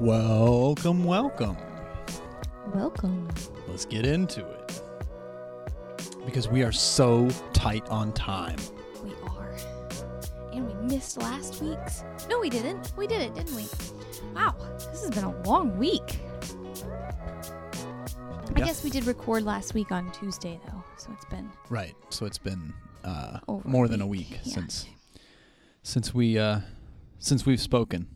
Welcome, welcome. Welcome. Let's get into it. Because we are so tight on time. We are. And we missed last week's. No, we didn't. We did it, didn't we? Wow, this has been a long week. I Yeah. guess we did record last week on Tuesday, though, so it's been Right. So it's been uh, over more than a week Yeah. since since we uh, since we've spoken.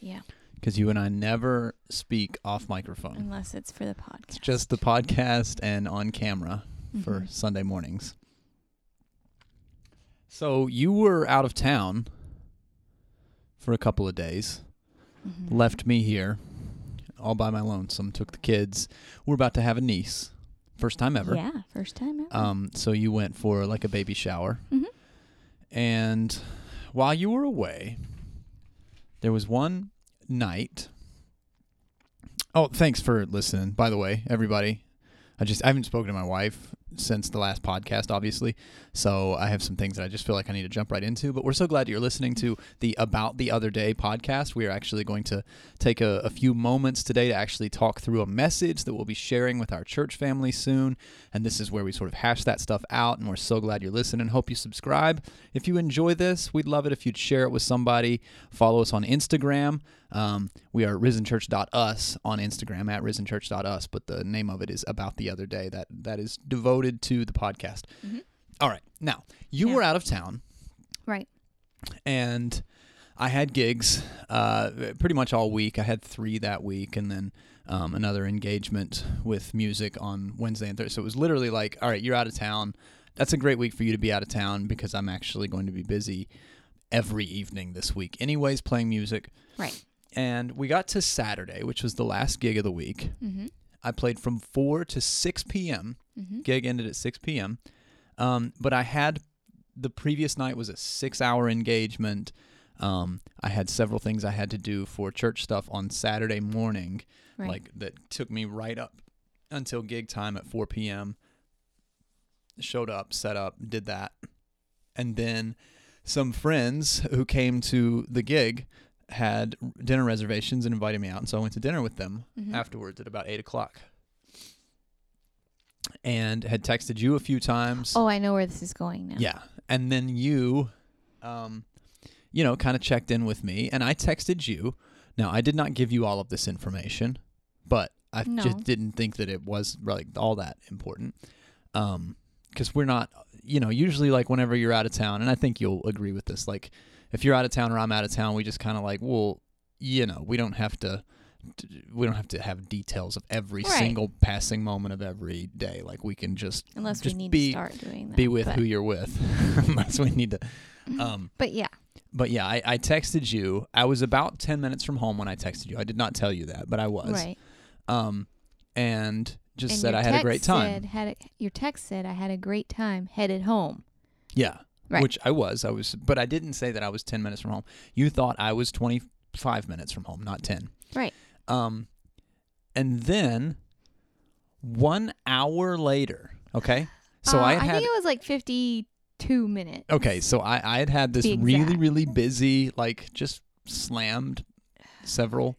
Yeah, Because you and I never speak off microphone. unless it's for the podcast. It's just the podcast and on camera for Mhm. Sunday mornings. So you were out of town for a couple of days. Mhm. left me here all by my lonesome, took the kids. We're about to have a niece. First time ever. Yeah, first time ever. Um, so you went for like a baby shower. Mhm. And while you were away, there was one night. Oh, thanks for listening, by the way, everybody. I just I haven't spoken to my wife since the last podcast, obviously. So I have some things that I just feel like I need to jump right into. But we're so glad you're listening to the About the Other Day podcast. We are actually going to take a, a few moments today to actually talk through a message that we'll be sharing with our church family soon. And this is where we sort of hash that stuff out. And we're so glad you're listening. Hope you subscribe. If you enjoy this, we'd love it if you'd share it with somebody. Follow us on Instagram. Um, we are risenchurch.us on Instagram at risenchurch.us, but the name of it is About the Other Day. That that is devoted to the podcast. Mhm. All right. Now, you Yeah. were out of town right. and I had gigs uh, pretty much all week. I had three that week, and then um, another engagement with music on Wednesday and Thursday. So it was literally like, all right, you're out of town. That's a great week for you to be out of town because I'm actually going to be busy every evening this week, anyways, playing music. Right. And we got to Saturday, which was the last gig of the week. Mm-hmm. I played from 4 to 6 p.m Mm-hmm. gig ended at 6 p.m. Um, but I had the previous night was a six hour engagement. Um, I had several things I had to do for church stuff on Saturday morning, Right. like that took me right up until gig time at 4 p.m. Showed up, set up, did that. And then some friends who came to the gig had dinner reservations and invited me out. And so I went to dinner with them Mhm. afterwards at about 8 o'clock. And had texted you a few times. Oh, I know where this is going now. Yeah. And then you, um, you know, kind of checked in with me, and I texted you. Now, I did not give you all of this information, but I No. just didn't think that it was like all that important. Um, because we're not, you know, usually like whenever you're out of town, and I think you'll agree with this. Like, if you're out of town or I'm out of town, we just kind of like, well, you know, we don't have to. We don't have to have details of every Right. single passing moment of every day. Like we can just Unless just we need be to start doing that. be with who you're with. Unless we need to. Um, But yeah. but yeah, I, I texted you. I was about ten minutes from home when I texted you. I did not tell you that, but I was. Right. Um, and just And said I had a great time. Said, had a, your text said I had a great time headed home. yeah, Right. which I was. I was, but I didn't say that I was ten minutes from home. You thought I was twenty five minutes from home, not ten. Right. Um, and then one hour later, okay. So Uh, I I had think it was like 52 minutes. Okay, so I, I had had this really, really busy, like just slammed several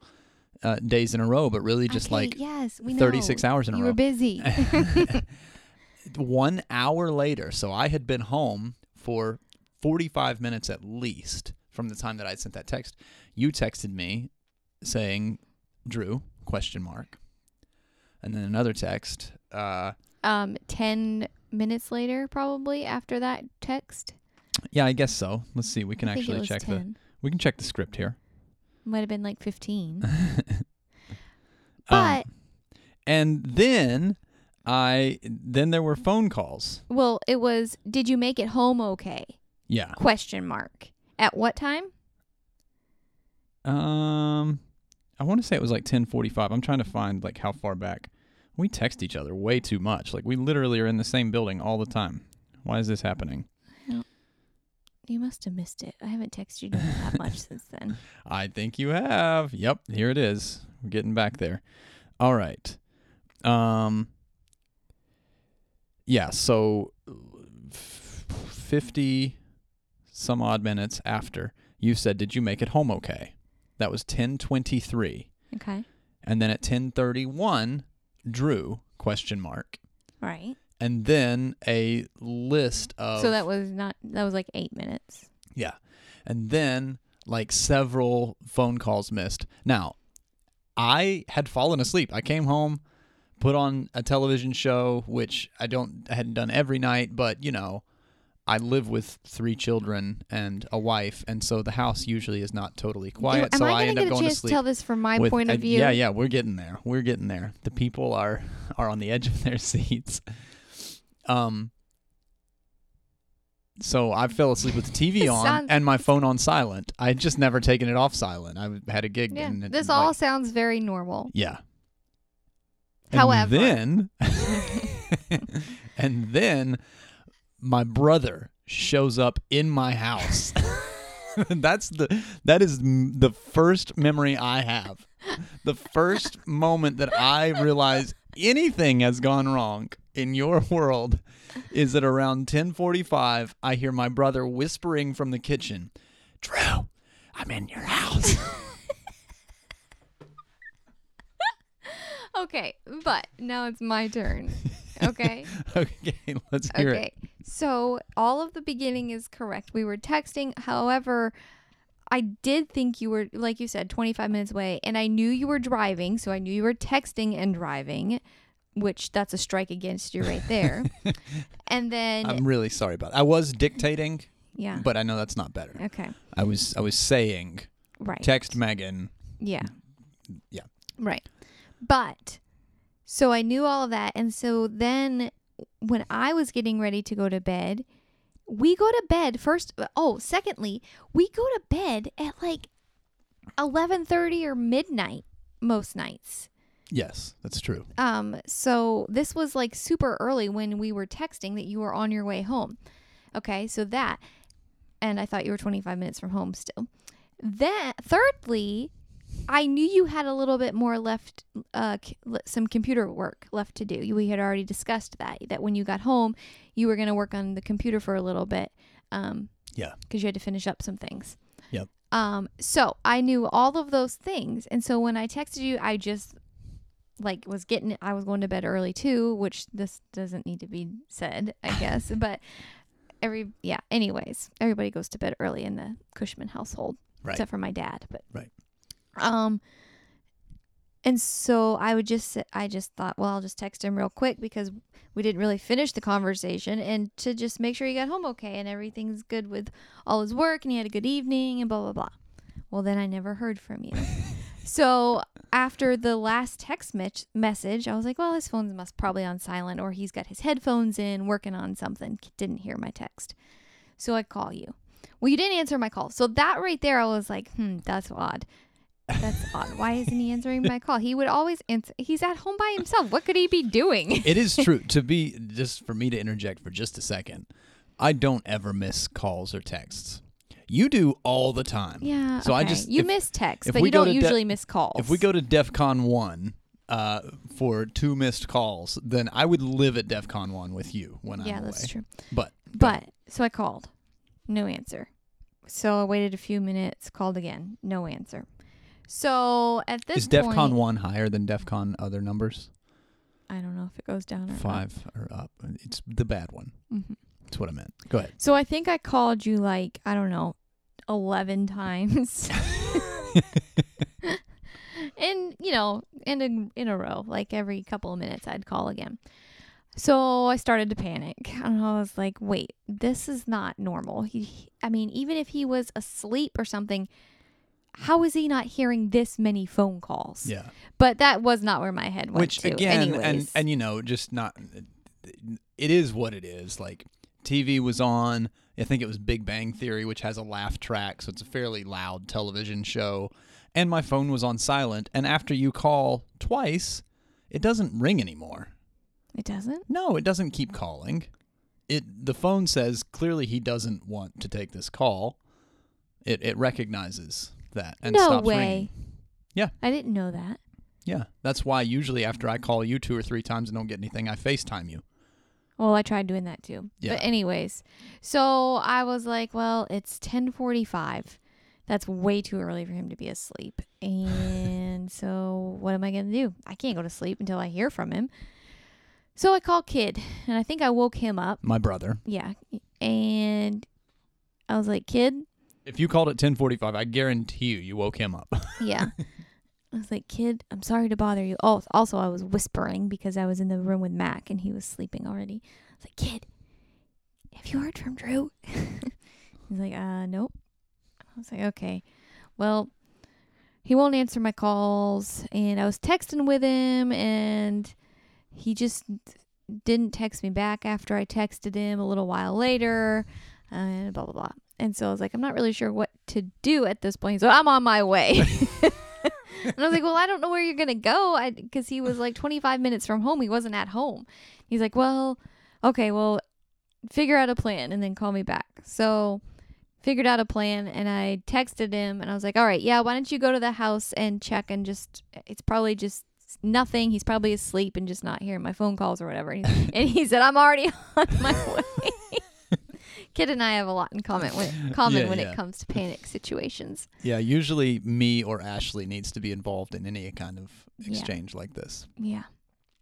uh, days in a row, but really just Okay, like yes, we know. 36 hours in a you row. You were busy. One hour later, so I had been home for 45 minutes at least from the time that I sent that text. You texted me saying, Drew, question mark. And then another text, uh, um, 10 minutes later, probably after that text. yeah, I guess so. Let's see. We can I actually check 10. the we can check the script here. Might have been like 15. Um, But and then I then there were phone calls. well, it was. Did you make it home okay? Yeah. Question mark. At what time? Um I want to say it was like 10:45. I'm trying to find like how far back. We text each other way too much. Like we literally are in the same building all the time. Why is this happening? You must have missed it. I haven't texted you that much since then. I think you have. Yep, here it is. We're getting back there. All right. Um Yeah, so 50 some odd minutes after you said, "Did you make it home okay?" That was 1023. Okay. And then at 1031, Drew question mark. Right. And then a list of so that was not that was like eight minutes. Yeah. And then like several phone calls missed. Now, I had fallen asleep. I came home, put on a television show, which I don't I hadn't done every night, but you know, I live with three children and a wife, and so the house usually is not totally quiet. Am so I, I end up going to sleep. tell this from my with- point uh, of view? Yeah, yeah, we're getting there. We're getting there. The people are are on the edge of their seats. Um. So I fell asleep with the TV on sounds- and my phone on silent. I had just never taken it off silent. I had a gig. Yeah, and this like- all sounds very normal. Yeah. And However, then, and then, my brother shows up in my house. That's the that is the first memory I have. The first moment that I realize anything has gone wrong in your world is that around 10:45 I hear my brother whispering from the kitchen, "Drew, I'm in your house." okay, but now it's my turn. Okay. okay, let's hear it. okay. So all of the beginning is correct. We were texting. However, I did think you were, like you said, 25 minutes away, and I knew you were driving. So I knew you were texting and driving, which that's a strike against you right there. and then, I'm really sorry about. It. I was dictating, yeah. but I know that's not better. Okay. I was I was saying Right. text Megan. Yeah. Yeah. Right. But so I knew all of that. And so then when I was getting ready to go to bed, we go to bed first. Oh, secondly, we go to bed at like 11:30 or midnight most nights. Yes, that's true. Um so this was like super early when we were texting that you were on your way home. Okay, so that and I thought you were 25 minutes from home still. Then thirdly, I knew you had a little bit more left uh some computer work left to do. We had already discussed that that when you got home, you were going to work on the computer for a little bit. Um Yeah. cuz you had to finish up some things. Yep. Um so I knew all of those things. And so when I texted you, I just like was getting I was going to bed early too, which this doesn't need to be said, I guess. but every yeah, anyways, everybody goes to bed early in the Cushman household Right. except for my dad, but Right. Um and so I would just sit- I just thought, well, I'll just text him real quick because we didn't really finish the conversation and to just make sure he got home okay and everything's good with all his work and he had a good evening and blah blah blah. Well, then I never heard from you. so after the last text mich- message, I was like, well, his phone's must probably on silent or he's got his headphones in working on something. Didn't hear my text. So I call you. Well, you didn't answer my call. So that right there, I was like, hmm, that's odd. That's odd. Why isn't he answering my call? He would always answer. He's at home by himself. What could he be doing? it is true to be just for me to interject for just a second. I don't ever miss calls or texts. You do all the time. Yeah. So I okay. just- you if- miss texts, but you don't to de- usually miss calls. If we go to DEF CON 1 uh, for two missed calls, then I would live at DEF CON 1 with you when yeah, I'm away. Yeah, that's true. But But so I called, no answer. So I waited a few minutes, called again, no answer. So at this is DEF point, CON 1 higher than DEF CON other numbers? I don't know if it goes down or up. Five or up. It's the bad one. Mhm. That's what I meant. Go ahead. So I think I called you like I don't know, eleven times. and you know, in a in a row, like every couple of minutes, I'd call again. So I started to panic, and I was like, "Wait, this is not normal." He, I mean, even if he was asleep or something, how is he not hearing this many phone calls? Yeah. But that was not where my head went Which to. again, and and you know, just not. It is what it is. Like TV was on. I think it was Big Bang Theory, which has a laugh track, so it's a fairly loud television show. And my phone was on silent. And after you call twice, it doesn't ring anymore. it doesn't. No, it doesn't keep calling. It the phone says clearly he doesn't want to take this call. It it recognizes that and no stops way. ringing. Yeah. I didn't know that. Yeah, that's why usually after I call you two or three times and don't get anything, I FaceTime you. Well, I tried doing that too. Yeah. But anyways, so I was like, well, it's 10:45. That's way too early for him to be asleep. And so what am I going to do? I can't go to sleep until I hear from him. So I call Kid, and I think I woke him up. My brother. Yeah. And I was like, Kid, If you called at 10:45, I guarantee you you woke him up. yeah. I was like, Kid, I'm sorry to bother you. Oh, also, I was whispering because I was in the room with Mac and he was sleeping already. I was like, Kid, have you heard from Drew? He's like, uh, nope. I was like, okay. Well, he won't answer my calls. And I was texting with him and he just didn't text me back after I texted him a little while later. And blah, blah, blah. And so I was like, I'm not really sure what to do at this point. So I'm on my way. and I was like, well, I don't know where you're going to go. Because he was like 25 minutes from home. He wasn't at home. He's like, well, okay, well, figure out a plan and then call me back. So figured out a plan and I texted him and I was like, all right, yeah, why don't you go to the house and check and just, it's probably just nothing. He's probably asleep and just not hearing my phone calls or whatever. And he, and he said, I'm already on my way. Kid and I have a lot in common when, common Yeah, when yeah. it comes to panic situations. yeah, usually me or Ashley needs to be involved in any kind of Yeah. exchange like this. Yeah.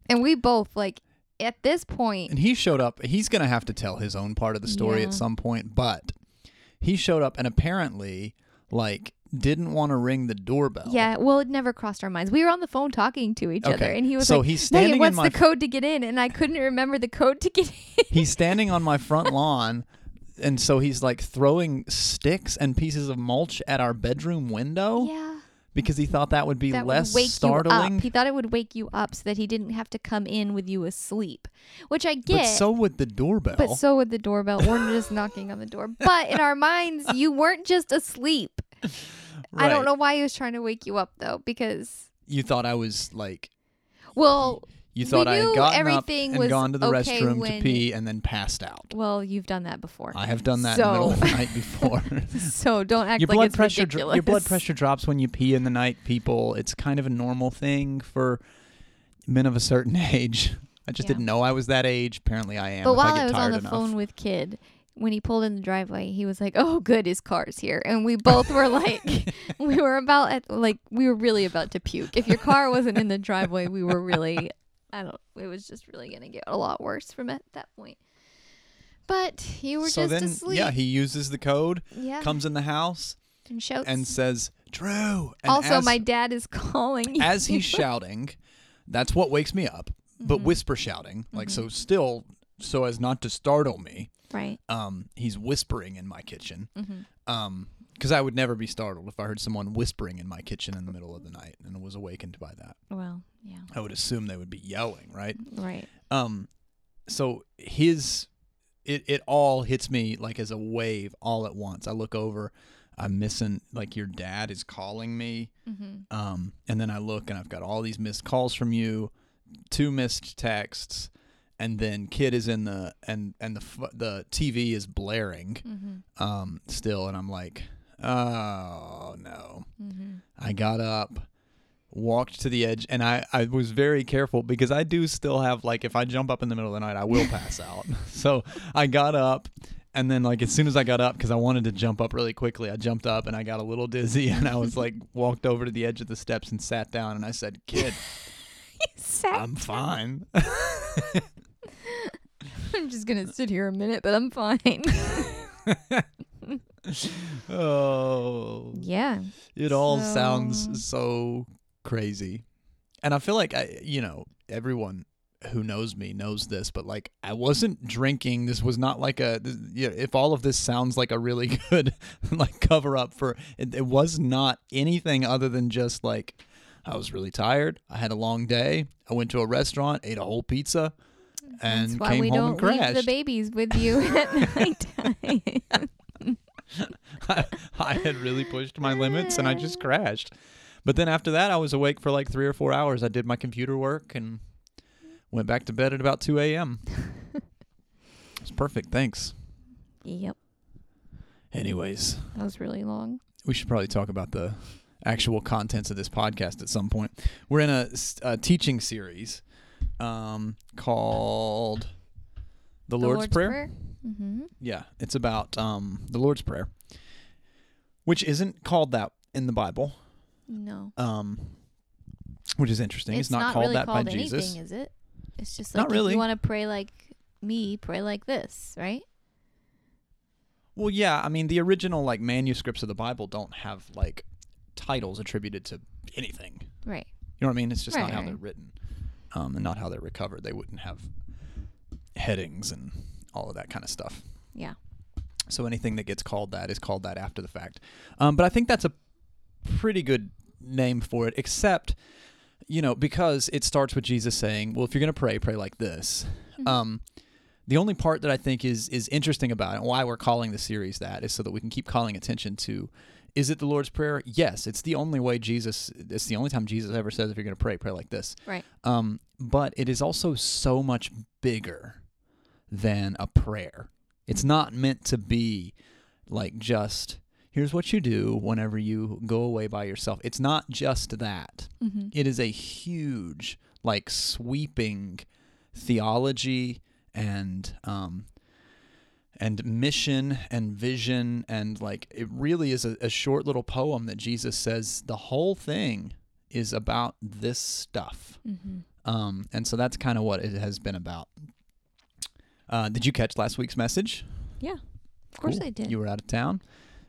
And we both, like, at this point. And he showed up. He's going to have to tell his own part of the story Yeah. at some point, but he showed up and apparently like didn't want to ring the doorbell. yeah, well, it never crossed our minds. We were on the phone talking to each other, and he was so like, he's standing in what's the code to get in? And I couldn't remember the code to get in. he's standing on my front lawn and so he's like throwing sticks and pieces of mulch at our bedroom window yeah. because he thought that would be that less would wake startling. you up. He thought it would wake you up so that he didn't have to come in with you asleep, which I get. But so would the doorbell. But so would the doorbell or just knocking on the door. But in our minds, you weren't just asleep. I don't know why he was trying to wake you up though, because You thought I was like well, you thought I had gotten everything up and was gone to the okay restroom to when- pee and then passed out. well, you've done that before, I have done that in the middle of the night before. so don't act your like blood it's pressure dro- ridiculous. your blood pressure drops when you pee in the night, people. It's kind of a normal thing for men of a certain age. I just Yeah. didn't know I was that age. Apparently I am. But if while I, get I was on tired the enough. phone with Kid, when he pulled in the driveway, he was like, "Oh, good, his car's here," and we both were like, we were about at like we were really about to puke. If your car wasn't in the driveway, we were really, I don't. It was just really gonna get a lot worse from at that point. But you were so just then, asleep. yeah, he uses the code, yeah, comes in the house, and shouts. and says, "Drew." And also, as, my dad is calling. as he's shouting, that's what wakes me up. But Mhm. whisper shouting, like Mhm. so, still, so as not to startle me. right. Um, he's whispering in my kitchen. hmm Um, because I would never be startled if I heard someone whispering in my kitchen in the middle of the night and was awakened by that. Well, yeah, I would assume they would be yelling, right? right. Um, so his, it it all hits me like as a wave all at once. I look over, I'm missing like your dad is calling me. hmm Um, and then I look and I've got all these missed calls from you, two missed texts, and then kid is in the and and the the TV is blaring hmm um still and I'm like, "Oh, no." mm-hmm. I got up, walked to the edge and I I was very careful because I do still have like if I jump up in the middle of the night, I will pass out. So, I got up and then like as soon as I got up cuz I wanted to jump up really quickly, I jumped up and I got a little dizzy and I was like walked over to the edge of the steps and sat down and I said, "Kid, I'm fine." I'm just gonna sit here a minute, but I'm fine. oh. yeah. It all So- sounds so crazy. And I feel like I you know, everyone who knows me knows this, but like I wasn't drinking. This was not like a this, you know, if all of this sounds like a really good like cover up for it, it was not anything other than just like I was really tired. I had a long day. I went to a restaurant, ate a whole pizza, and That's why came we home don't and crashed. leave the babies with you at nighttime. I, I had really pushed my limits and I just crashed. But then after that, I was awake for like three or four hours. I did my computer work and went back to bed at about 2 a.m. It's perfect. Thanks. yep. Anyways, That was really long. we should probably talk about the actual contents of this podcast at some point. We're in a teaching series um, called The, Lord's, Prayer. Mm-hmm. Yeah, it's about um, the Lord's Prayer. which isn't called that in the Bible. No. Um, which is interesting. It's, It's, not, called really that called by anything, Jesus. is it? It's just like if really. you want to pray like me, pray like this, right? Well, yeah, I mean the original like manuscripts of the Bible don't have like titles attributed to anything. Right. You know what I mean? It's just not Right, how right. they're written, um, and not how they're recovered. They wouldn't have headings and all of that kind of stuff. Yeah. So anything that gets called that is called that after the fact. Um, but I think that's a pretty good name for it, except you know because it starts with Jesus saying, "Well, if you're going to pray, pray like this." Mhm. Um, the only part that I think is is interesting about it, and why we're calling the series that, is so that we can keep calling attention to. Is it the Lord's Prayer? Yes, it's the only way Jesus. It's the only time Jesus ever says, "If you're going to pray, pray like this." Right. Um, but it is also so much bigger than a prayer. It's not meant to be like just here's what you do whenever you go away by yourself. It's not just that. Mm-hmm. It is a huge, like sweeping theology and um and mission and vision and like it really is a, a short little poem that Jesus says the whole thing is about this stuff. Mm-hmm. Um, and so that's kind of what it has been about. Uh, did you catch last week's message? Yeah. Of course Cool. I did. You were out of town.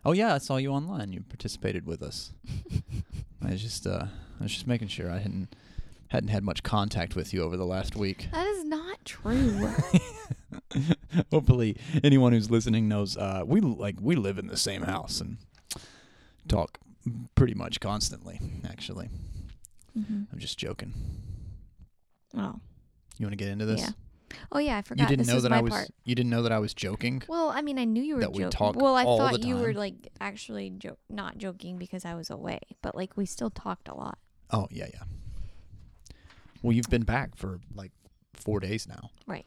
Oh yeah, I saw you online. You participated with us. I was just uh, I was just making sure I hadn't hadn't had much contact with you over the last week. that is not true. Hopefully, anyone who's listening knows uh, we like we live in the same house and talk pretty much constantly. Actually, mm-hmm. I'm just joking. Oh. You want to get into this? Yeah. Oh yeah, I forgot. You didn't this know that I was. part. You didn't know that I was joking. Well, I mean, I knew you were that we joking. talk well, I thought you were like actually jo- not joking because I was away, but like we still talked a lot. Oh yeah, yeah. Well, you've been back for like four days now. Right.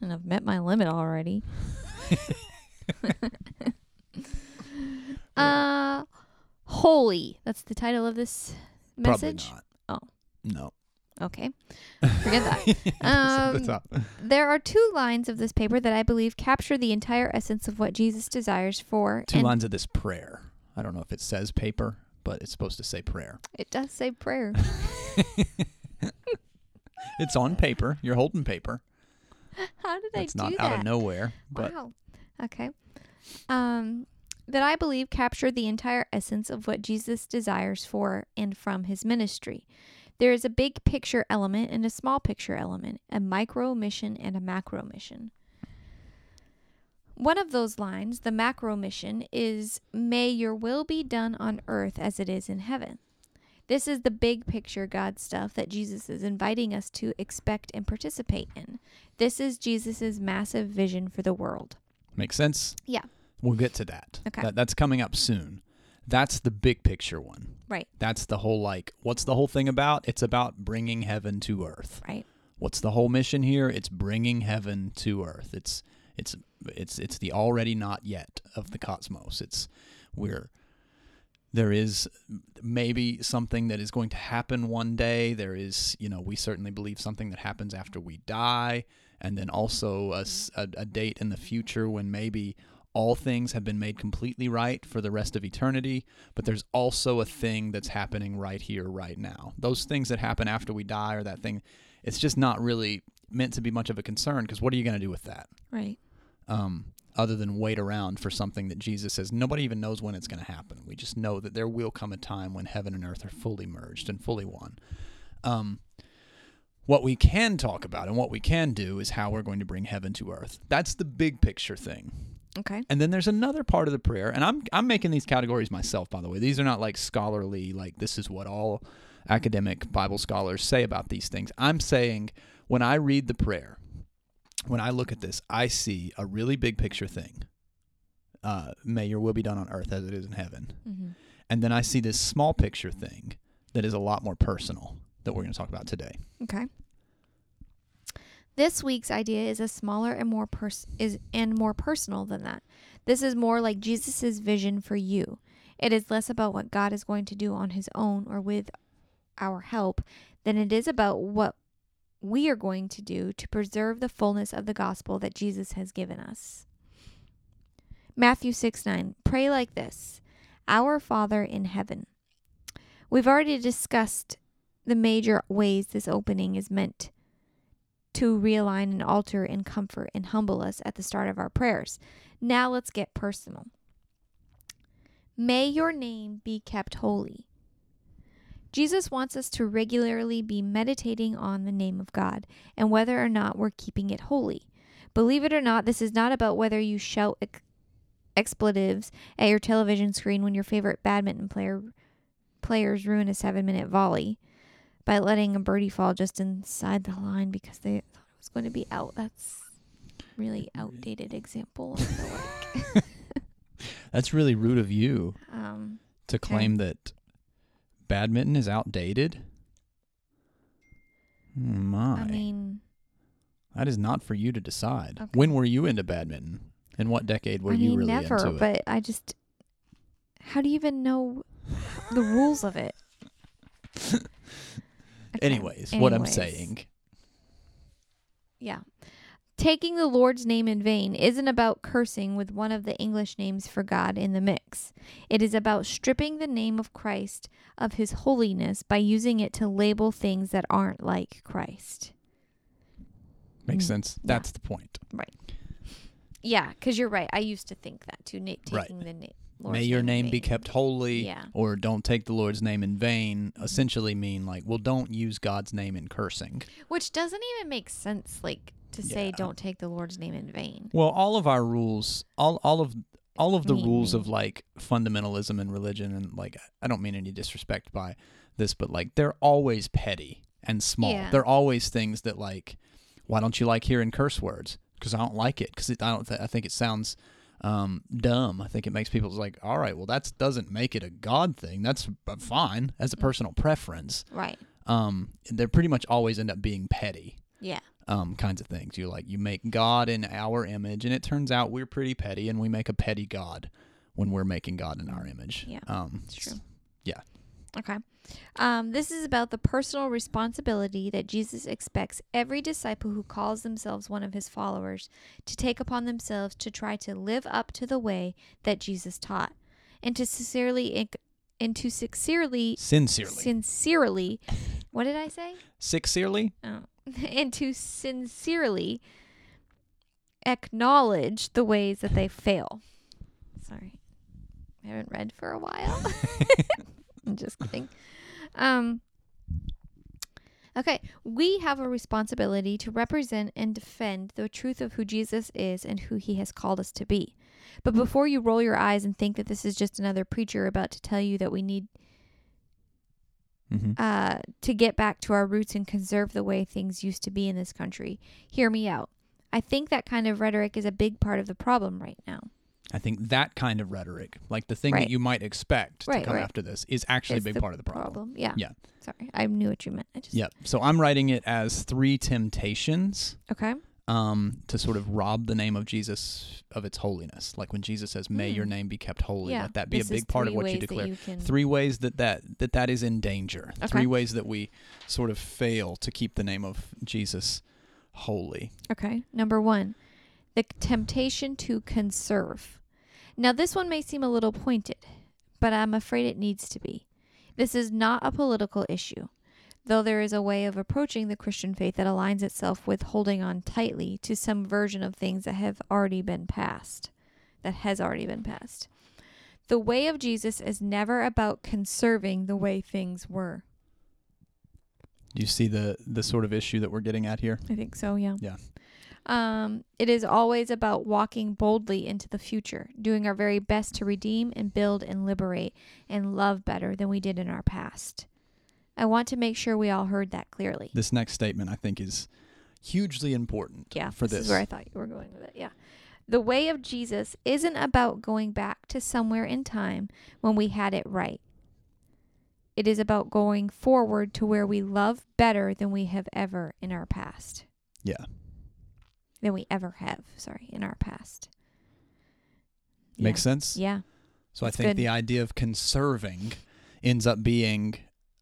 And I've met my limit already. uh holy. That's the title of this message. Probably not. Oh. No. Okay. Forget that. The Um, top. There are two lines of this paper that I believe capture the entire essence of what Jesus desires for Two lines of this prayer. I don't know if it says paper, but it's supposed to say prayer. it does say prayer. It's on paper. You're holding paper. How did I do It's do not out of nowhere. But wow. Okay. Um, that I believe capture the entire essence of what Jesus desires for and from his ministry. There is a big picture element and a small picture element, a micro mission and a macro mission. One of those lines, the macro mission, is May your will be done on earth as it is in heaven. This is the big picture God stuff that Jesus is inviting us to expect and participate in. This is Jesus' massive vision for the world. makes sense. Yeah. We'll get to that. Okay. That, that's coming up soon. That's the big picture one. Right. That's the whole like. What's the whole thing about? It's about bringing heaven to earth. Right. What's the whole mission here? It's bringing heaven to earth. It's it's it's it's the already not yet of the cosmos. It's we're there is maybe something that is going to happen one day. There is, you know, we certainly believe something that happens after we die, and then also a a date in the future when maybe all things have been made completely right for the rest of eternity. But there's also a thing that's happening right here, right now. Those things that happen after we die, or that thing, it's just not really meant to be much of a concern because what are you going to do with that? Right. um, other than wait around for something that Jesus says nobody even knows when it's going to happen. We just know that there will come a time when heaven and earth are fully merged and fully one. Um, what we can talk about and what we can do is how we're going to bring heaven to earth. That's the big picture thing. Okay. And then there's another part of the prayer, and I'm I'm making these categories myself, by the way. These are not like scholarly, like this is what all academic Bible scholars say about these things. I'm saying when I read the prayer, when I look at this, I see a really big picture thing. Uh, May your will be done on earth as it is in heaven. Mm-hmm. And then I see this small picture thing that is a lot more personal that we're going to talk about today. Okay. This week's idea is a smaller and more pers- is and more personal than that. This is more like Jesus' vision for you. It is less about what God is going to do on his own or with our help than it is about what we are going to do to preserve the fullness of the gospel that Jesus has given us. Matthew 6 9. Pray like this Our Father in heaven. We've already discussed the major ways this opening is meant to realign and alter and comfort and humble us at the start of our prayers. Now let's get personal. May your name be kept holy. Jesus wants us to regularly be meditating on the name of God and whether or not we're keeping it holy. Believe it or not, this is not about whether you shout ex- expletives at your television screen when your favorite badminton player players ruin a 7-minute volley by letting a birdie fall just inside the line because they thought it was going to be out. That's really outdated example. I feel like. That's really rude of you um, to Okay. claim that badminton is outdated. My, I mean, that is not for you to decide. Okay. When were you into badminton? In what decade were I you mean, really never. into it? But I just, how do you even know the rules of it? Okay, Anyways, what I'm saying. Yeah. Taking the Lord's name in vain isn't about cursing with one of the English names for God in the mix. It is about stripping the name of Christ of his holiness by using it to label things that aren't like Christ. Makes Mm, sense. yeah. That's the point. Right. Yeah, because you're right. I used to think that too. Na- Right. taking the name. May your name be kept holy, Yeah. or don't take the Lord's name in vain. Essentially, mean like, well, don't use God's name in cursing. Which doesn't even make sense, like to say Yeah. don't take the Lord's name in vain. Well, all of our rules, all all of all of the Mean, rules mean. of like fundamentalism and religion, and like I don't mean any disrespect by this, but like they're always petty and small. Yeah. They're always things that like, why don't you like hearing curse words? Because I don't like it. Because I don't. Th- I think it sounds um, dumb. I think it makes people like, all right, well, that doesn't make it a God thing. That's uh, fine as a Mm. personal preference. Right. Um, they pretty much always end up being petty Yeah. um, kinds of things. You like you make God in our image, and it turns out we're pretty petty, and we make a petty God when we're making God in our image. Yeah, um, It's true. Yeah. Okay. Um, this is about the personal responsibility that Jesus expects every disciple who calls themselves one of his followers to take upon themselves to try to live up to the way that Jesus taught, and to sincerely and to sincerely Sincerely, sincerely what did I say? sincerely, Oh. and to sincerely acknowledge the ways that they fail. Sorry. I haven't read for a while. Just kidding. Um Okay, we have a responsibility to represent and defend the truth of who Jesus is and who he has called us to be. But before you roll your eyes and think that this is just another preacher about to tell you that we need mm-hmm. uh, to get back to our roots and conserve the way things used to be in this country. Hear me out. I think that kind of rhetoric is a big part of the problem right now. I think that kind of rhetoric, like the thing Right. that you might expect Right, to come right. after this, is actually a big part of the problem. Yeah. Yeah. Sorry, I knew what you meant. I just Yep. So I'm writing it as three temptations Okay. um, to sort of rob the name of Jesus of its holiness. Like when Jesus says, "May your Mm. name be kept holy," yeah. let that be this a big part of what you declare. you can- three ways that that that, that is in danger Okay. three ways that we sort of fail to keep the name of jesus holy Okay. Number one, the temptation to conserve. Now, this one may seem a little pointed, but I'm afraid it needs to be. This is not a political issue, though there is a way of approaching the Christian faith that aligns itself with holding on tightly to some version of things that have already been passed, that has already been passed. The way of Jesus is never about conserving the way things were. do you see the the sort of issue that we're getting at here I think so, yeah. Yeah. Um, it is always about walking boldly into the future, doing our very best to redeem and build and liberate and love better than we did in our past. I want to make sure we all heard that clearly. this next statement i think is hugely important Yeah, for this, this is where I thought you were going with it. Yeah. The way of Jesus isn't about going back to somewhere in time when we had it right. It is about going forward to where we love better than we have ever in our past. Yeah. Than we ever have, sorry, in our past. makes sense Yeah. so i think good. the idea of conserving ends up being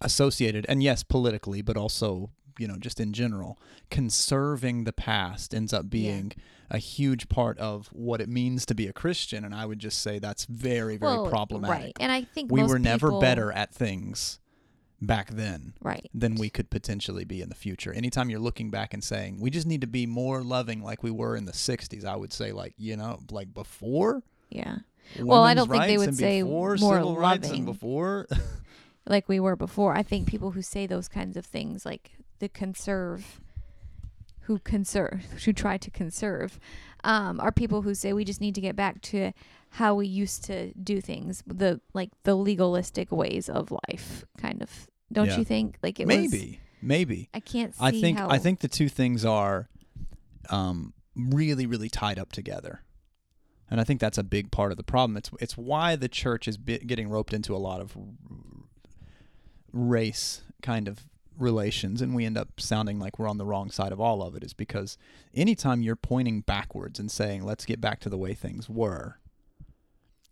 associated and yes politically but also you know, just in general, conserving the past ends up being a huge part of what it means to be a Christian. And I would just say that's very, very well, problematic. Right. And I think We were never people- better at things back then Right. than we could potentially be in the future. Anytime you're looking back and saying, we just need to be more loving like we were in the 60s, I would say, like, you know, like before. Yeah. Well, I don't think they would say more civil rights and loving. before. Like we were before. I think people who say those kinds of things, like the conserve, who conserve, who try to conserve, um, are people who say we just need to get back to how we used to do things, the like the legalistic ways of life, kind of. Don't Yeah. you think? Like it was. maybe, maybe. I can't see I think. I think the two things are um, really, really tied up together, and I think that's a big part of the problem. It's it's why the church is getting roped into a lot of r- race kind of relations, and we end up sounding like we're on the wrong side of all of it. Is because anytime you're pointing backwards and saying let's get back to the way things were,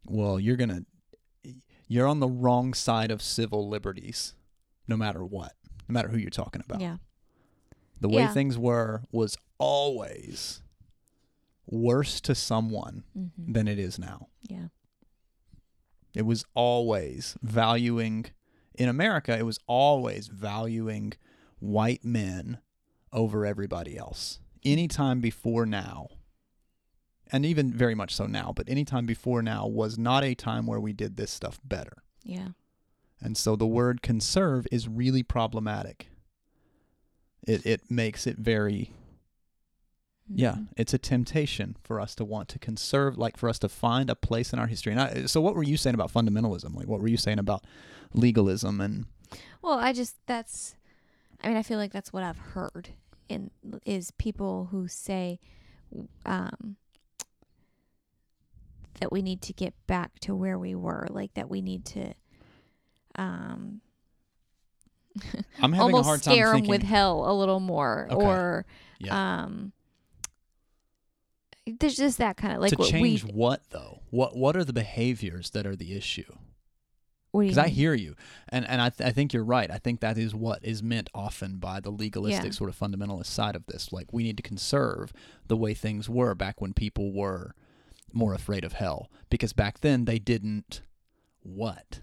well, you're gonna you're on the wrong side of civil liberties, no matter what, no matter who you're talking about. Yeah. The way Yeah. things were was always worse to someone hmm than it is now. Yeah. It was always valuing, in America, it was always valuing white men over everybody else. Anytime before now, and even very much so now, but anytime before now was not a time where we did this stuff better. Yeah. And so the word conserve is really problematic. It it makes it very yeah, Mhm. it's a temptation for us to want to conserve, like for us to find a place in our history. And I, so, what were you saying about fundamentalism? Like, what were you saying about legalism? And Well, I just that's I mean, I feel like that's what I've heard in is people who say um that we need to get back to where we were, like that we need to um I'm having almost a hard time scare them with hell a little more Okay. or yeah. um there's just that kind of like to what change we what though? What what are the behaviors that are the issue? what do you Because I hear you, and and I th- I think you're right. I think that is what is meant often by the legalistic Yeah. sort of fundamentalist side of this. Like we need to conserve the way things were back when people were more afraid of hell, because back then they didn't what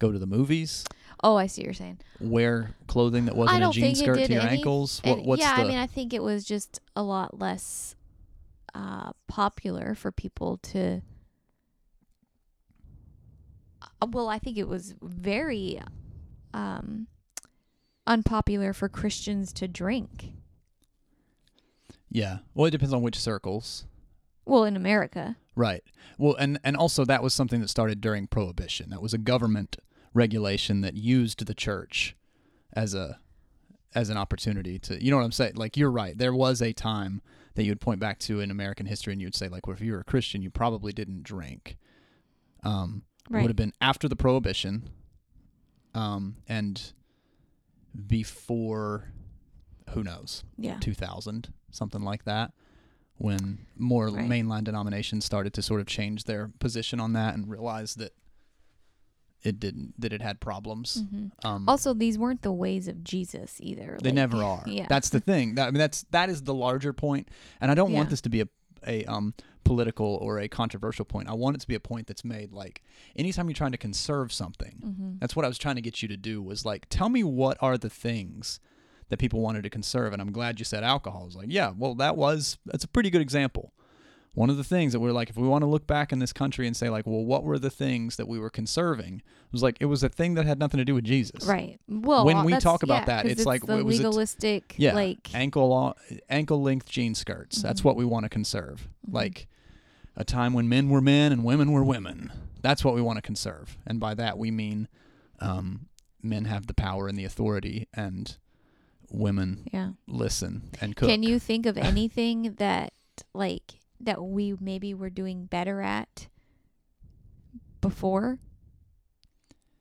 go to the movies, Oh, I see what you're saying. wear clothing that wasn't a jean skirt to your any- ankles. What, what's yeah, the I mean, I think it was just a lot less uh, popular for people to. Uh, Well, I think it was very um, unpopular for Christians to drink. yeah? Well, it depends on which circles. Well, in America, Right. Well, and and also that was something that started during Prohibition. That was a government regulation that used the church as a as an opportunity to. You know what I'm saying? Like you're right. There was a time that you would point back to in American history, and you'd say like, well, if you were a Christian, you probably didn't drink. Um, it right? would have been after the Prohibition, um, and before, who knows, yeah, 2000, something like that, when more Right. mainline denominations started to sort of change their position on that and realize that it didn't that it had problems. hmm Um, Also, these weren't the ways of Jesus either. they like- never are. Yeah, That's the thing. That, I mean, that's that is the larger point, and I don't want this to be a a um political or a controversial point. I want it to be a point that's made like anytime you're trying to conserve something. hmm That's what I was trying to get you to do was like tell me what are the things that people wanted to conserve and I'm glad you said alcohol. I was like, yeah, well that was that's a pretty good example. One of the things that we're like if we want to look back in this country and say like, well what were the things that we were conserving? It was like it was a thing that had nothing to do with Jesus. Right. Well, When we talk about yeah, that, 'cause it's like, the it was a t- legalistic. Yeah. Like Ankle ankle length jean skirts. That's Mhm. what we want to conserve. Mhm. Like a time when men were men and women were women. That's what we want to conserve. And by that we mean um, men have the power and the authority and women yeah. listen and cook. Can you think of anything that like that we maybe were doing better at before?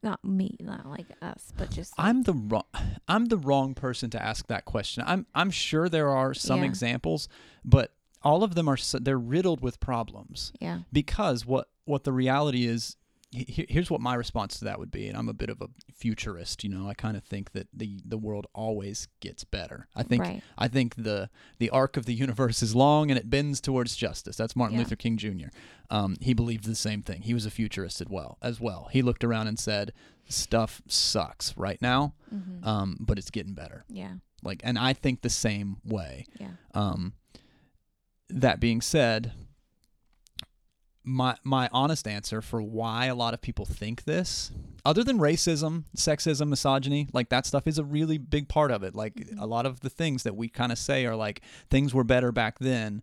Not me, not like us, but just like, I'm the wrong I'm the wrong person to ask that question. I'm I'm sure there are some Yeah. examples, but all of them are they're riddled with problems yeah. because what what the reality is here's what my response to that would be, and I'm a bit of a futurist. You know, I kind of think that the the world always gets better. I think right. I think the the arc of the universe is long and it bends towards justice. That's Martin Yeah. Luther King Jr. Um, he believed the same thing. He was a futurist as well. As well, he looked around and said, "Stuff sucks right now, hmm um, but it's getting better." yeah. Like, and I think the same way. Yeah. Um, that being said, my my honest answer for why a lot of people think this, other than racism, sexism, misogyny, like that stuff is a really big part of it. Like Mhm. a lot of the things that we kind of say are like things were better back then,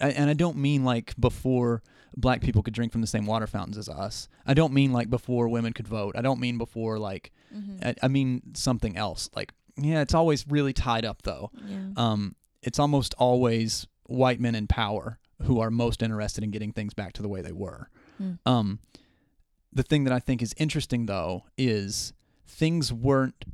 and I don't mean like before black people could drink from the same water fountains as us. I don't mean like before women could vote. I don't mean before like hmm I, I mean something else. Like yeah, it's always really tied up though yeah. um, it's almost always white men in power who are most interested in getting things back to the way they were. Mm. Um, the thing that I think is interesting though is things weren't,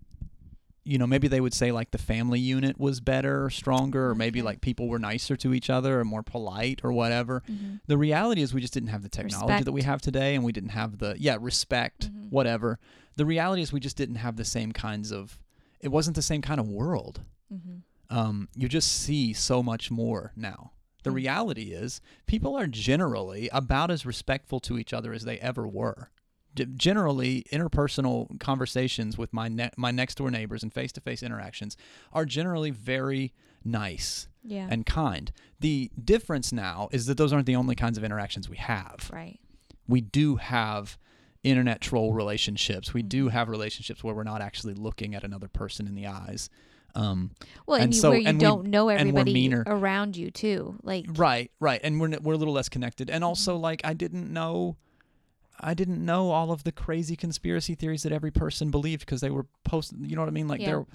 you know, maybe they would say like the family unit was better or stronger, or maybe like people were nicer to each other or more polite or whatever. hmm The reality is we just didn't have the technology that we have today and we didn't have the, yeah, respect, Mhm. whatever. The reality is we just didn't have the same kinds of, it wasn't the same kind of world hmm um, you just see so much more now. The Mm. reality is, people are generally about as respectful to each other as they ever were. G- generally, interpersonal conversations with my ne- my next door neighbors and face to face interactions are generally very nice Yeah. and kind. The difference now is that those aren't the only kinds of interactions we have. right. We do have internet troll relationships. We do Mhm. have relationships where we're not actually looking at another person in the eyes. Um, Well, and, and you, so- where you don't know we're everybody around you too. Like Right, right, and we're we're a little less connected, and also Mm-hmm. like I didn't know, I didn't know all of the crazy conspiracy theories that every person believed because they were posted. You know what I mean? Like Yeah. there,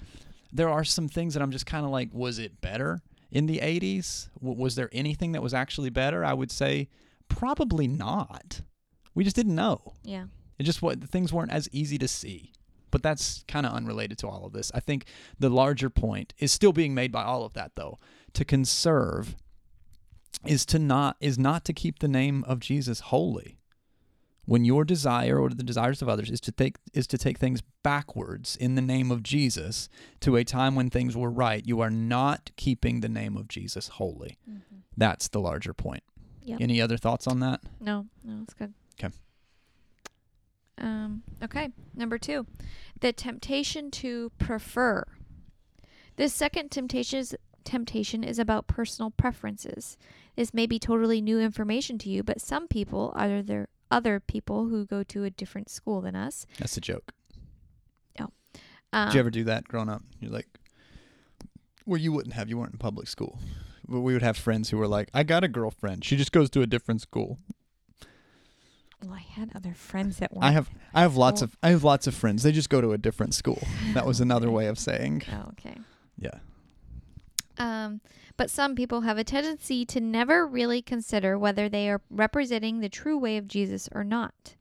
there are some things that I'm just kind of like, was it better in the '80s? W- was there anything that was actually better? I would say probably not. We just didn't know. yeah. It just what things weren't as easy to see. But that's kind of unrelated to all of this. I think the larger point is still being made by all of that though. To conserve is to not is not to keep the name of Jesus holy. When your desire or the desires of others is to take is to take things backwards in the name of Jesus to a time when things were right, you are not keeping the name of Jesus holy. Mm-hmm. That's the larger point. Yep. Any other thoughts on that? No, no, it's good. Um, okay. Number two, the temptation to prefer. This second temptation is, temptation is about personal preferences. This may be totally new information to you, but some people, either there other people who go to a different school than us, That's a joke. um, Did you ever do that growing up? You're like, well, you wouldn't have. You weren't in public school. But we would have friends who were like, I got a girlfriend. She just goes to a different school. Well, I had other friends that were. I have, I have lots of, I have lots of friends. They just go to a different school. That was another way of saying, Oh, okay. yeah. Um, but some people have a tendency to never really consider whether they are representing the true way of Jesus or not.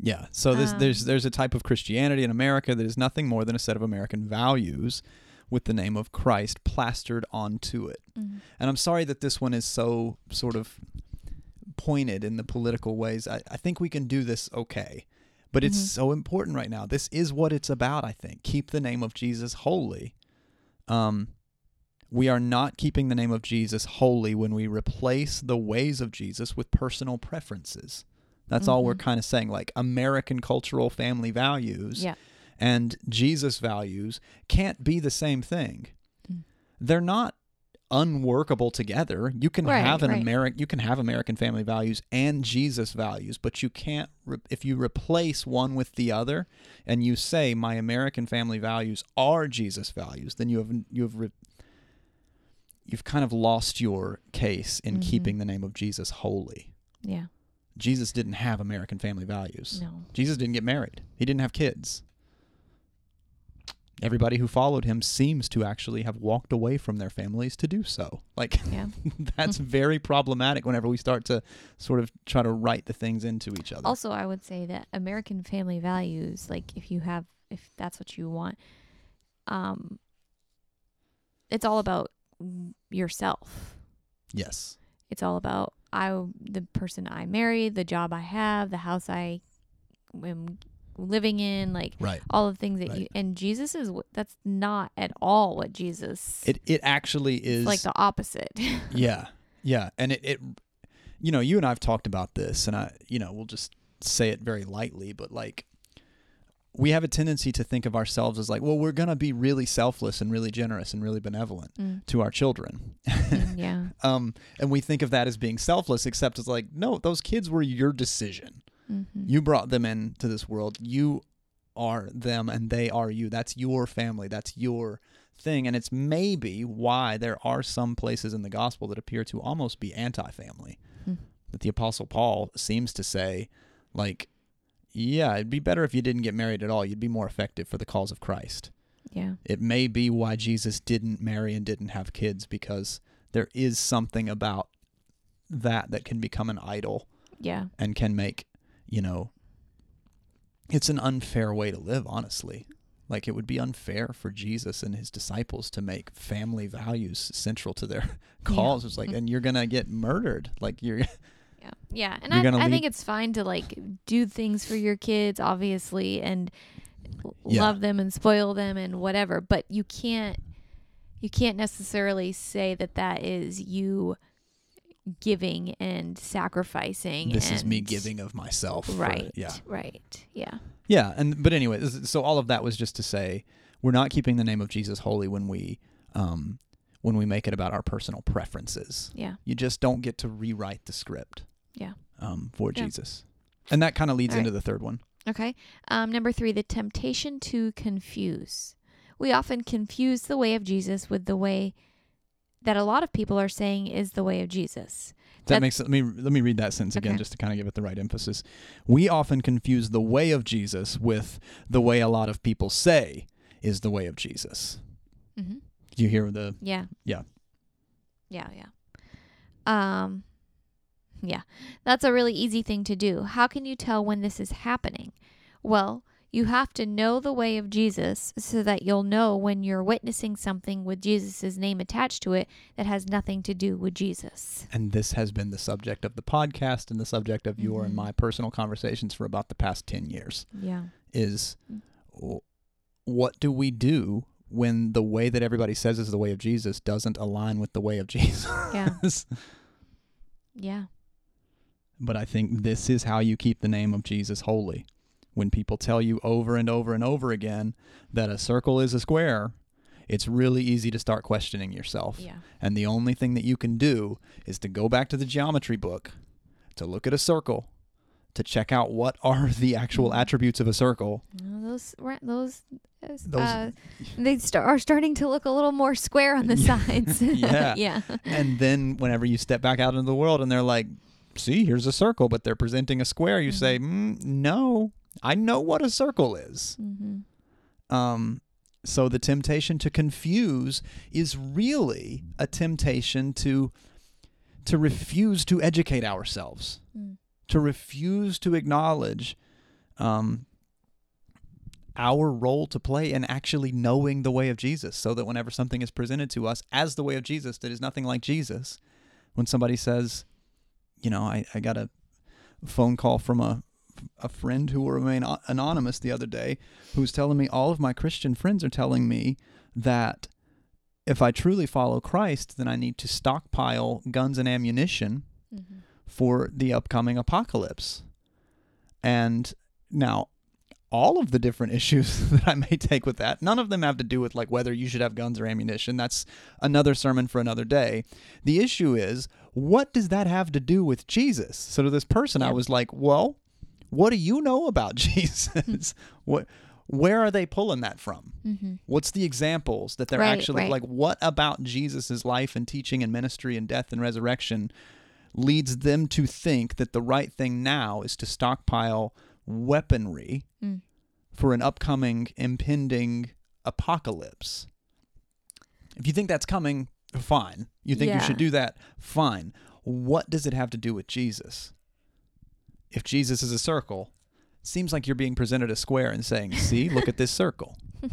Yeah. So this, Um, there's there's a type of Christianity in America that is nothing more than a set of American values with the name of Christ plastered onto it. Mm-hmm. And I'm sorry that this one is so sort of pointed in the political ways. I, I think we can do this okay. But it's Mhm. so important right now. This is what it's about, I think. Keep the name of Jesus holy. Um, we are not keeping the name of Jesus holy when we replace the ways of Jesus with personal preferences. That's all we're Mhm. kind of saying. Like American cultural family values Yeah. and Jesus values can't be the same thing. Mm. They're not unworkable together. You can Right, have an right. American you can have American family values and Jesus values, but you can't re- if you replace one with the other and you say my American family values are Jesus values, then you have you have re- you've kind of lost your case in Mhm. keeping the name of Jesus holy. Yeah. Jesus didn't have American family values. No. Jesus didn't get married. He didn't have kids. Everybody who followed him seems to actually have walked away from their families to do so. Like Yeah. that's very problematic whenever we start to sort of try to write the things into each other. Also, I would say that American family values, like if you have, if that's what you want, um, it's all about yourself. yes. It's all about I the person I marry, the job I have, the house I am living in, like Right. all the things that Right. you and Jesus is that's not at all what Jesus It it actually is like the opposite. Yeah. Yeah. And it, it you know, you and I've talked about this and I you know, we'll just say it very lightly, but like we have a tendency to think of ourselves as like, well, we're gonna be really selfless and really generous and really benevolent Mm, to our children. mm, yeah. um, and we think of that as being selfless, except it's like, no, those kids were your decision. Hmm You brought them into this world. You are them and they are you. That's your family. That's your thing. And it's maybe why there are some places in the gospel that appear to almost be anti family. Hmm. That the Apostle Paul seems to say, like, yeah, it'd be better if you didn't get married at all. You'd be more effective for the cause of Christ. Yeah. It may be why Jesus didn't marry and didn't have kids because there is something about that that can become an idol Yeah. and can make, you know, it's an unfair way to live, honestly. Like it would be unfair for Jesus and his disciples to make family values central to their cause. It's like, and you're gonna get murdered. Like you're, Yeah. Yeah. And I, I think it's fine to like do things for your kids, obviously, and Yeah. love them and spoil them and whatever. But you can't, you can't necessarily say that that is you giving and sacrificing. this is me giving of myself. for- Right. yeah. Right. Yeah. Yeah, and but anyway, so all of that was just to say we're not keeping the name of Jesus holy when we um when we make it about our personal preferences. Yeah. You just don't get to rewrite the script. Yeah. Um for Yeah. Jesus. And that kind of leads All into the third one. Okay. Um, number three, the temptation to confuse. We often confuse the way of Jesus with the way that a lot of people are saying is the way of Jesus. That That- makes let me let me read that sentence again Okay. just to kind of give it the right emphasis. We often confuse the way of Jesus with the way a lot of people say is the way of Jesus. Mm-hmm. Did you hear the Yeah. Yeah. Yeah. Yeah. Um, yeah. That's a really easy thing to do. How can you tell when this is happening? Well, you have to know the way of Jesus so that you'll know when you're witnessing something with Jesus' name attached to it that has nothing to do with Jesus. and this has been the subject of the podcast and the subject of your and Mhm. my personal conversations for about the past 10 years. Yeah. is what do we do when the way that everybody says is the way of Jesus doesn't align with the way of Jesus? Yeah. Yeah. but I think this is how you keep the name of Jesus holy. When people tell you over and over and over again that a circle is a square, it's really easy to start questioning yourself. Yeah. And the only thing that you can do is to go back to the geometry book, to look at a circle, to check out what are the actual Mhm. attributes of a circle. Those those uh, Those- uh, they start are starting to look a little more square on the sides. Yeah. yeah. and then whenever you step back out into the world and they're like, see, here's a circle, but they're presenting a square, you say, mm, no, I know what a circle is. Mm-hmm. Um, so the temptation to confuse is really a temptation to to refuse to educate ourselves, Mm. to refuse to acknowledge um, our role to play in actually knowing the way of Jesus, so that whenever something is presented to us as the way of Jesus that is nothing like Jesus, when somebody says, you know, I, I got a phone call from a a friend who will remain anonymous the other day who was telling me all of my Christian friends are telling me that if I truly follow Christ, then I need to stockpile guns and ammunition Mm-hmm. for the upcoming apocalypse. And now, all of the different issues that I may take with that, none of them have to do with like whether you should have guns or ammunition. That's another sermon for another day. The issue is, what does that have to do with Jesus? So to this person, I was like, well, what do you know about Jesus? what where are they pulling that from? Mm-hmm. What's the examples that they're Right, actually right. like? What about Jesus' life and teaching and ministry and death and resurrection leads them to think that the right thing now is to stockpile weaponry Mm. for an upcoming impending apocalypse? If you think that's coming, fine. You think you should do that, fine. What does it have to do with Jesus? If Jesus is a circle, seems like you're being presented a square and saying, "See, look at this circle."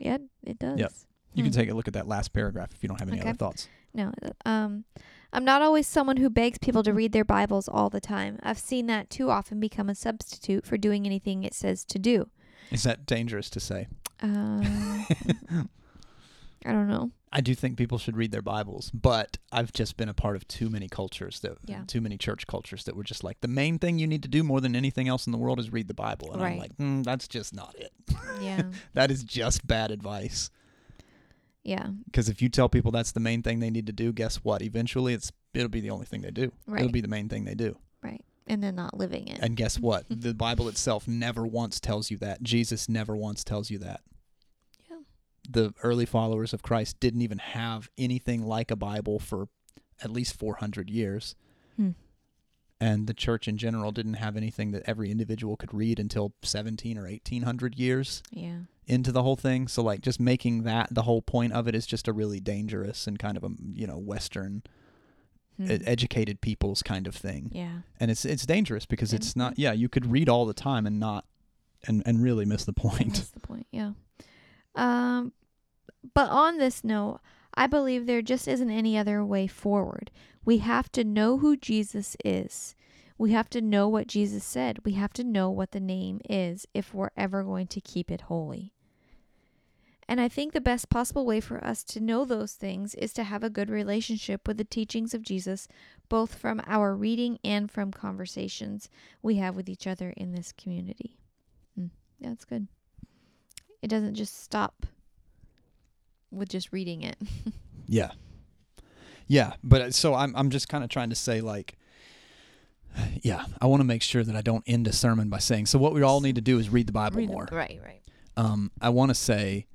Yeah, it does. Yep. You can Hmm. take a look at that last paragraph if you don't have any Okay. other thoughts. No, um, I'm not always someone who begs people to read their Bibles all the time. I've seen that too often become a substitute for doing anything it says to do. Is that dangerous to say? Uh, I don't know. I do think people should read their Bibles, but I've just been a part of too many cultures that Yeah. too many church cultures that were just like the main thing you need to do more than anything else in the world is read the Bible, and I'm like, mm, that's just not it. Yeah, That is just bad advice. yeah, Because if you tell people that's the main thing they need to do, guess what? Eventually, it's it'll be the only thing they do. It'll be the main thing they do. right. And then not living it. And guess what? the Bible itself never once tells you that. Jesus never once tells you that. The early followers of Christ didn't even have anything like a Bible for at least 400 years. Hmm. And the church in general didn't have anything that every individual could read until 17 or 1800 years yeah, into the whole thing. So like just making that the whole point of it is just a really dangerous and kind of a, you know, western Hmm. educated people's kind of thing yeah, and it's it's dangerous because it's not yeah you could read all the time and not and and really miss the point That's the point. Yeah. Um, but on this note, I believe there just isn't any other way forward. We have to know who Jesus is. We have to know what Jesus said. We have to know what the name is if we're ever going to keep it holy. And I think the best possible way for us to know those things is to have a good relationship with the teachings of Jesus, both from our reading and from conversations we have with each other in this community. Yeah, it's good. It doesn't just stop with just reading it. yeah yeah but uh, so i'm i'm just kind of trying to say like yeah i want to make sure that i don't end a sermon by saying so what we all need to do is read the bible Read more Right, right. um i want to say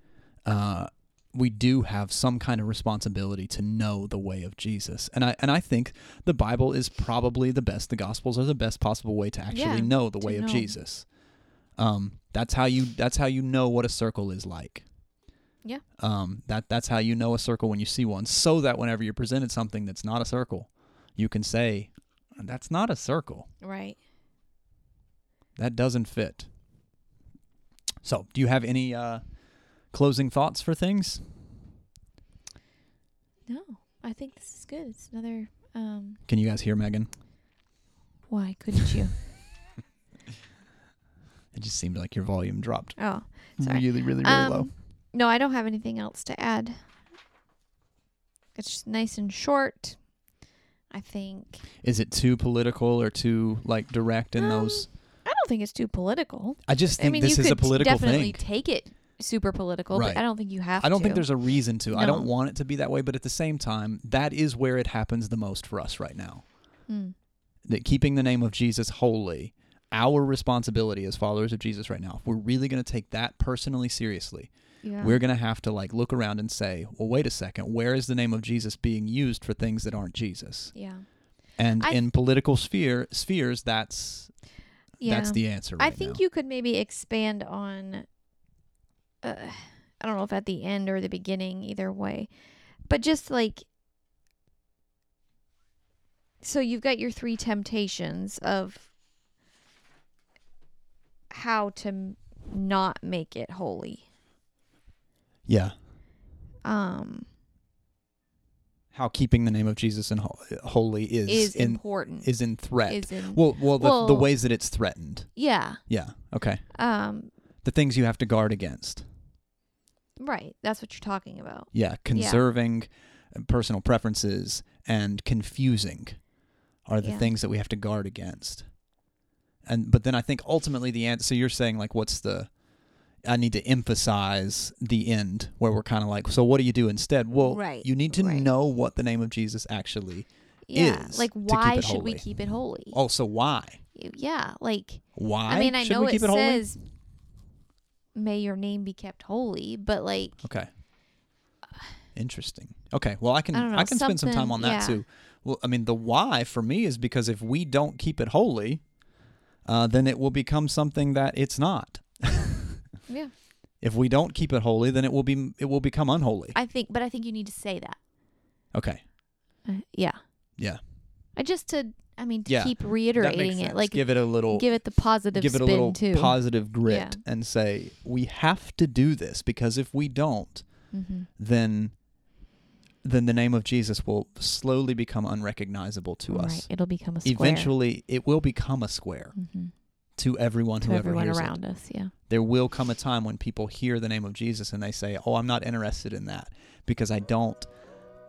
uh we do have some kind of responsibility to know the way of Jesus. And I and I think the Bible is probably the best the gospels are the best possible way to actually Yeah, know the way of. Jesus. Um that's how you that's how you know what a circle is like. Yeah. Um that that's how you know a circle when you see one so that whenever you're presented something that's not a circle, you can say that's not a circle. Right. That doesn't fit. So, do you have any uh closing thoughts for things? No, I think this is good. It's another um Can you guys hear Megan? why couldn't you? It just seemed like your volume dropped oh. Sorry. really, really, really low. Um no, I don't have anything else to add. It's just nice and short. I think Is it too political or too like direct in Um, those? I don't think it's too political. I just I think mean, this is could a political definitely thing. take it super political, Right. but I don't think you have I don't to. think there's a reason to. I don't want it to be that way, but at the same time, that is where it happens the most for us right now. Hmm. That keeping the name of Jesus holy, our responsibility as followers of Jesus right now. If we're really going to take that personally seriously, Yeah. we're going to have to like look around and say, "Well, wait a second. Where is the name of Jesus being used for things that aren't Jesus?" yeah. And I- in political sphere spheres, that's Yeah. that's the answer. I think now. you could maybe expand on. Uh, I don't know if at the end or the beginning, either way, but just like. So you've got your three temptations of how to not make it holy. Yeah. Um, How keeping the name of Jesus and ho- holy is is in important. is in threat. Is in well, well, the, the ways that it's threatened. yeah. Yeah. Okay. Um, The things you have to guard against. right. That's what you're talking about. Yeah. Conserving uh, personal preferences and confusing are the Yeah. things that we have to guard against. And but then I think ultimately the answer. So you're saying like, what's the? I need to emphasize the end where we're kind of like, so what do you do instead? Well, Right, you need to right. know what the name of Jesus actually. Yeah. Is like why should we keep it holy? Oh, so why? Yeah. Like. Why? I mean, I know it it says, "May your name be kept holy," but like, Okay. Interesting. Okay. Well, I can I know, I can spend some time on that yeah. too. Well, I mean, the why for me is because if we don't keep it holy, uh, then it will become something that it's not. yeah, If we don't keep it holy, then it will be it will become unholy. I think, but I think you need to say that. Okay. Uh, yeah, Yeah. I just to, I mean, to Yeah, keep reiterating it, like give it a little give it the positive give it a little too. positive grit Yeah. and say we have to do this because if we don't, mm-hmm. then then the name of Jesus will slowly become unrecognizable to right. us. It'll become a square. Eventually, it will become a square hmm to everyone to who ever everyone hears around it. us. Yeah. There will come a time when people hear the name of Jesus and they say, "Oh, I'm not interested in that because I don't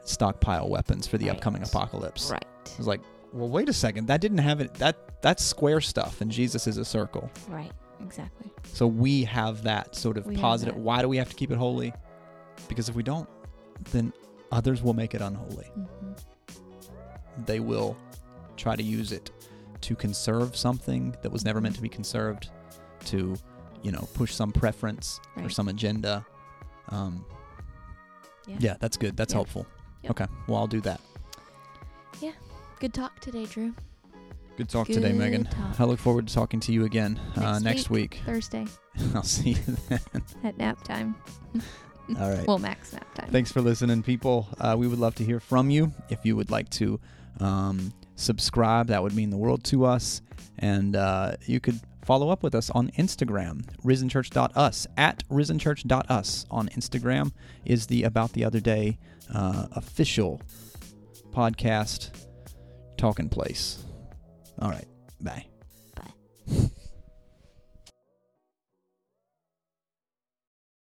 stockpile weapons for the Right. upcoming apocalypse." Right. I was like, "Well, wait a second. That didn't have it. That that's square stuff, and Jesus is a circle. Right. Exactly. So we have that sort of We positive. Why do we have to keep it holy? Because if we don't, then others will make it unholy. hmm They will try to use it to conserve something that was never meant to be conserved, to, you know, push some preference or some agenda. Um, Yeah. yeah. that's good. That's Yep. helpful. Yep. Okay, well, I'll do that. Yeah. Good talk today, Drew. Good talk today, Megan. talk. I look forward to talking to you again uh, Next next week. Thursday I'll see you then. at nap time. All right. Well, max nap time. Thanks for listening, people. Uh, we would love to hear from you. If you would like to um, subscribe, that would mean the world to us. And uh, you could follow up with us on Instagram, risenchurch.us. At risenchurch.us on Instagram is the About the Other Day uh, official podcast talking place. All right. Bye.